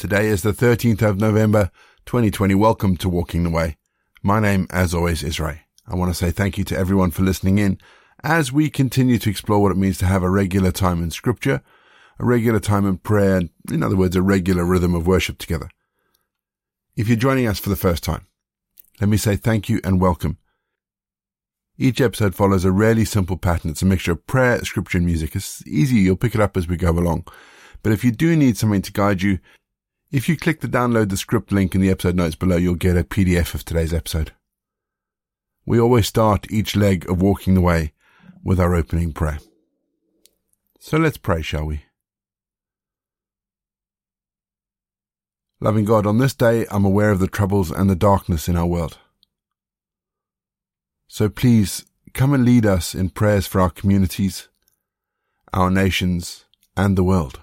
Today is the 13th of November, 2020. Welcome to Walking the Way. My name, as always, is Ray. I want to say thank you to everyone for listening in as we continue to explore what it means to have a regular time in scripture, a regular time in prayer, and in other words, a regular rhythm of worship together. If you're joining us for the first time, let me say thank you and welcome. Each episode follows a really simple pattern. It's a mixture of prayer, scripture, and music. It's easy. You'll pick it up as we go along. But if you do need something to guide you, if you click the download the script link in the episode notes below, you'll get a PDF of today's episode. We always start each leg of walking the way with our opening prayer. So let's pray, shall we? Loving God, on this day I'm aware of the troubles and the darkness in our world. So please come and lead us in prayers for our communities, our nations, and the world.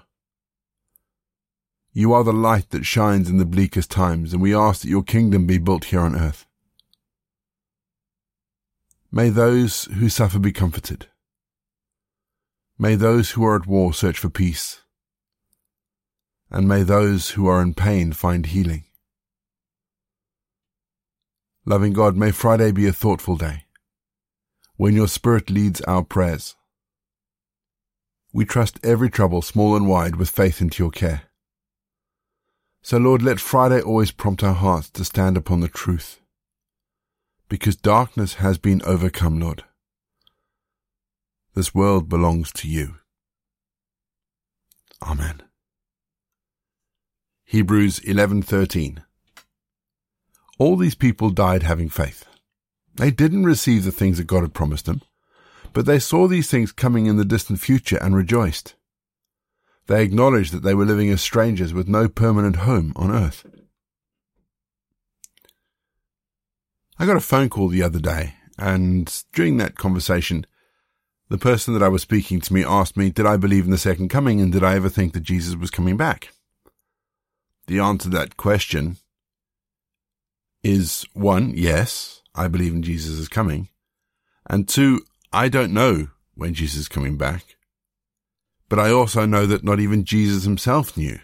You are the light that shines in the bleakest times, and we ask that your kingdom be built here on earth. May those who suffer be comforted. May those who are at war search for peace. And may those who are in pain find healing. Loving God, may Friday be a thoughtful day, when your Spirit leads our prayers. We trust every trouble, small and wide, with faith into your care. So, Lord, let Friday always prompt our hearts to stand upon the truth. Because darkness has been overcome, Lord. This world belongs to you. Amen. Hebrews 11:13 All these people died having faith. They didn't receive the things that God had promised them, but they saw these things coming in the distant future and rejoiced. They acknowledged that they were living as strangers with no permanent home on earth. I got a phone call the other day, and during that conversation, the person that I was speaking to me asked me, did I believe in the second coming and did I ever think that Jesus was coming back? The answer to that question is one, yes, I believe in Jesus coming. And two, I don't know when Jesus is coming back. But I also know that not even Jesus himself knew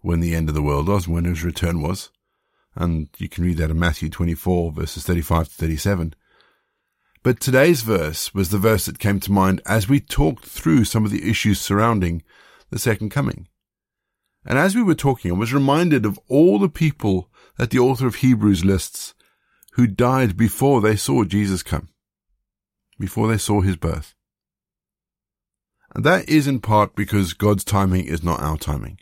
when the end of the world was, when his return was. And you can read that in Matthew 24 verses 35 to 37. But today's verse was the verse that came to mind as we talked through some of the issues surrounding the second coming. And as we were talking, I was reminded of all the people that the author of Hebrews lists who died before they saw Jesus come, before they saw his birth. That is in part because God's timing is not our timing,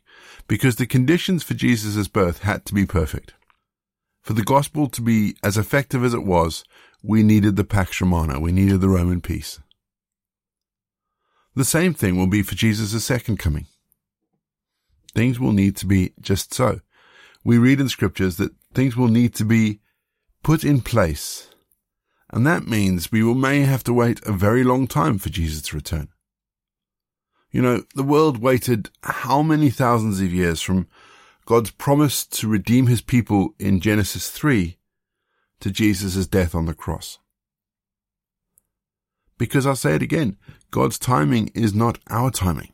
because the conditions for Jesus' birth had to be perfect. For the gospel to be as effective as it was, we needed the Pax Romana, we needed the Roman peace. The same thing will be for Jesus' second coming. Things will need to be just so. We read in scriptures that things will need to be put in place. And that means we will may have to wait a very long time for Jesus to return. You know, the world waited how many thousands of years from God's promise to redeem his people in Genesis 3 to Jesus' death on the cross. Because I'll say it again, God's timing is not our timing.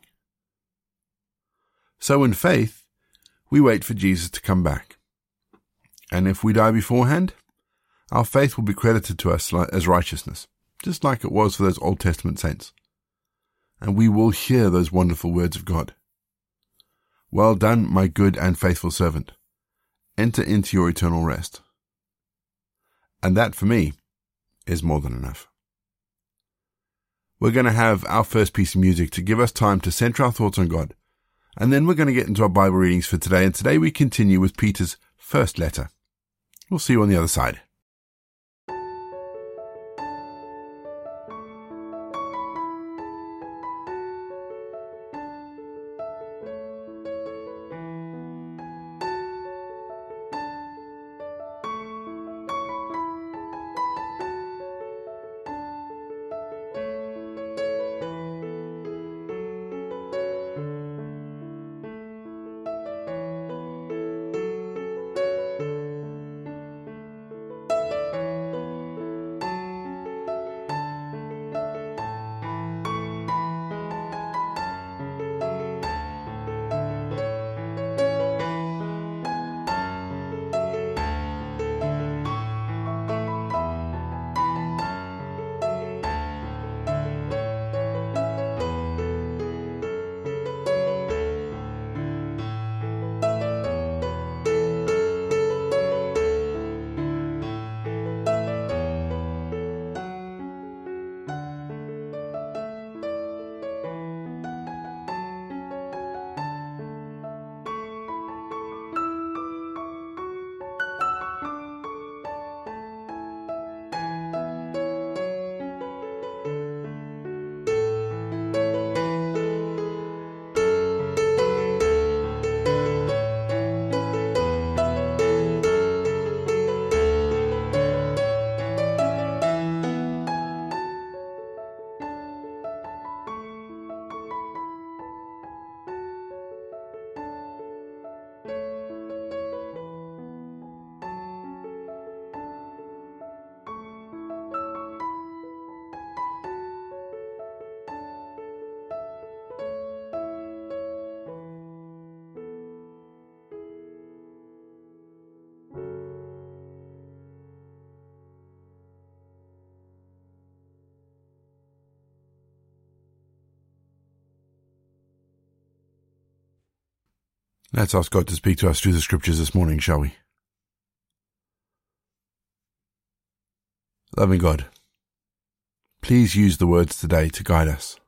So in faith, we wait for Jesus to come back. And if we die beforehand, our faith will be credited to us as righteousness, just like it was for those Old Testament saints and we will hear those wonderful words of God. Well done, my good and faithful servant. Enter into your eternal rest. And that for me is more than enough. We're going to have our first piece of music to give us time to center our thoughts on God. And then we're going to get into our Bible readings for today. And today we continue with Peter's first letter. We'll see you on the other side. Let's ask God to speak to us through the scriptures this morning, shall we? Loving God, please use the words today to guide us.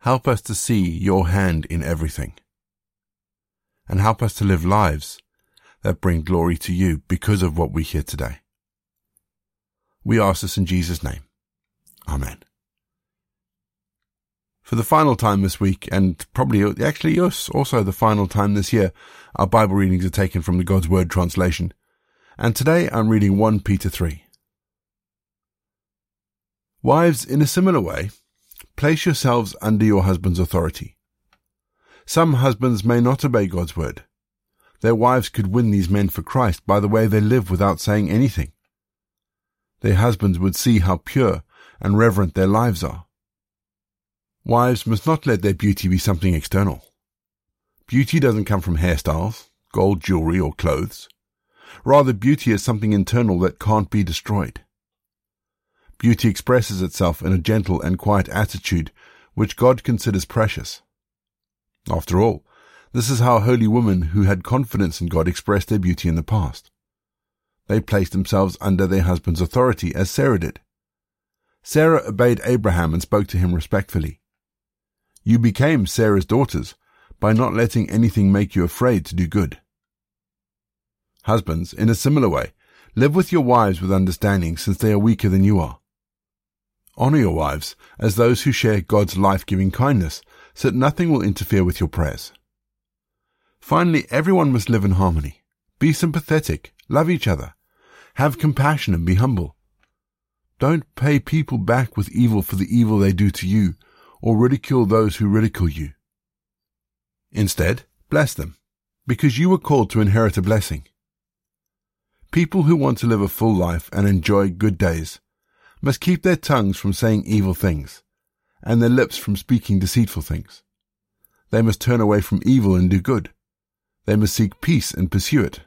Help us to see your hand in everything. And help us to live lives that bring glory to you because of what we hear today. We ask this in Jesus' name. Amen. For the final time this week, and probably actually yes, also the final time this year, our Bible readings are taken from the God's Word translation. And today I'm reading 1 Peter 3. Wives, in a similar way, place yourselves under your husband's authority. Some husbands may not obey God's word. Their wives could win these men for Christ by the way they live without saying anything. Their husbands would see how pure and reverent their lives are. Wives must not let their beauty be something external. Beauty doesn't come from hairstyles, gold jewelry, or clothes. Rather, beauty is something internal that can't be destroyed. Beauty expresses itself in a gentle and quiet attitude which God considers precious. After all, this is how holy women who had confidence in God expressed their beauty in the past. They placed themselves under their husband's authority, as Sarah did. Sarah obeyed Abraham and spoke to him respectfully. You became Sarah's daughters by not letting anything make you afraid to do good. Husbands, in a similar way, live with your wives with understanding since they are weaker than you are. Honor your wives as those who share God's life-giving kindness so that nothing will interfere with your prayers. Finally, everyone must live in harmony. Be sympathetic, love each other, have compassion and be humble. Don't pay people back with evil for the evil they do to you or ridicule those who ridicule you. Instead, bless them, because you were called to inherit a blessing. People who want to live a full life and enjoy good days must keep their tongues from saying evil things, and their lips from speaking deceitful things. They must turn away from evil and do good. They must seek peace and pursue it.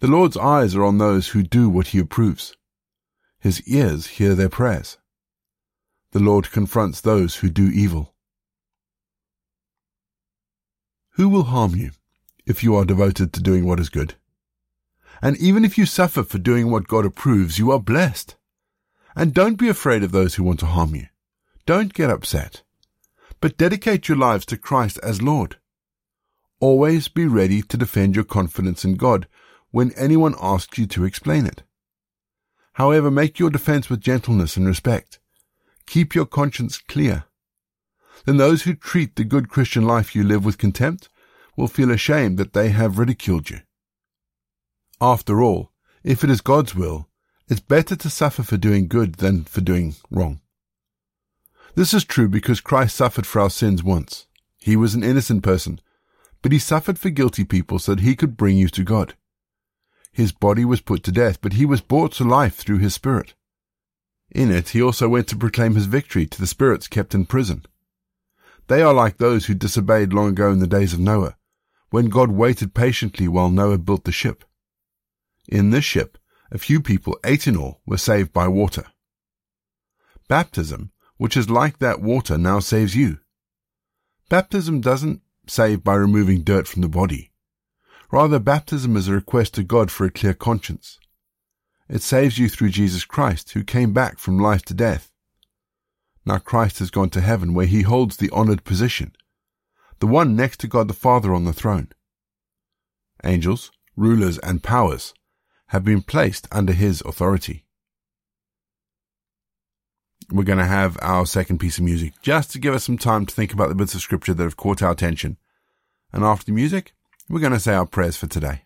The Lord's eyes are on those who do what he approves. His ears hear their prayers the Lord confronts those who do evil. Who will harm you if you are devoted to doing what is good? And even if you suffer for doing what God approves, you are blessed. And don't be afraid of those who want to harm you. Don't get upset, but dedicate your lives to Christ as Lord. Always be ready to defend your confidence in God when anyone asks you to explain it. However, make your defense with gentleness and respect Keep your conscience clear. Then those who treat the good Christian life you live with contempt will feel ashamed that they have ridiculed you. After all, if it is God's will, it's better to suffer for doing good than for doing wrong. This is true because Christ suffered for our sins once. He was an innocent person, but he suffered for guilty people so that he could bring you to God. His body was put to death, but he was brought to life through his spirit. In it, he also went to proclaim his victory to the spirits kept in prison. They are like those who disobeyed long ago in the days of Noah, when God waited patiently while Noah built the ship. In this ship, a few people, eight in all, were saved by water. Baptism, which is like that water, now saves you. Baptism doesn't save by removing dirt from the body. Rather, baptism is a request to God for a clear conscience. It saves you through Jesus Christ, who came back from life to death. Now Christ has gone to heaven, where he holds the honored position, the one next to God the Father on the throne. Angels, rulers, and powers have been placed under his authority. We're going to have our second piece of music just to give us some time to think about the bits of scripture that have caught our attention. And after the music, we're going to say our prayers for today.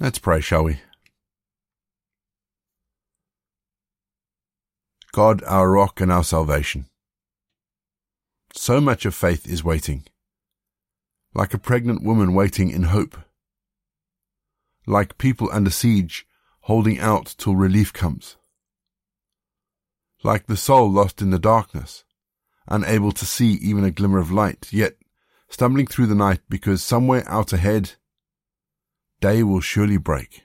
Let's pray, shall we? God, our rock and our salvation. So much of faith is waiting, like a pregnant woman waiting in hope, like people under siege holding out till relief comes, like the soul lost in the darkness, unable to see even a glimmer of light, yet stumbling through the night because somewhere out ahead, day will surely break.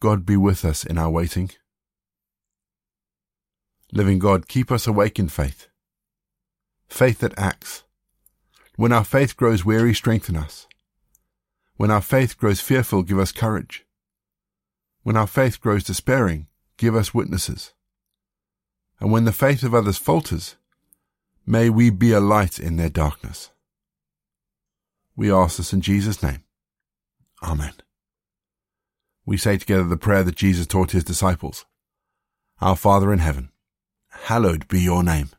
God be with us in our waiting. Living God, keep us awake in faith. Faith that acts. When our faith grows weary, strengthen us. When our faith grows fearful, give us courage. When our faith grows despairing, give us witnesses. And when the faith of others falters, may we be a light in their darkness. We ask this in Jesus' name. Amen we say together the prayer that Jesus taught his disciples. Our Father in heaven, hallowed be your name.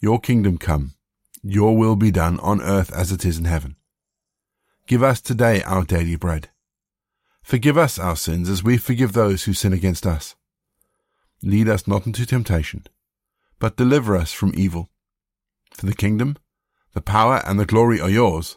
Your kingdom come, your will be done on earth as it is in heaven. Give us today our daily bread. Forgive us our sins as we forgive those who sin against us. Lead us not into temptation, but deliver us from evil. For the kingdom, the power, and the glory are yours,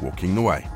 walking the way.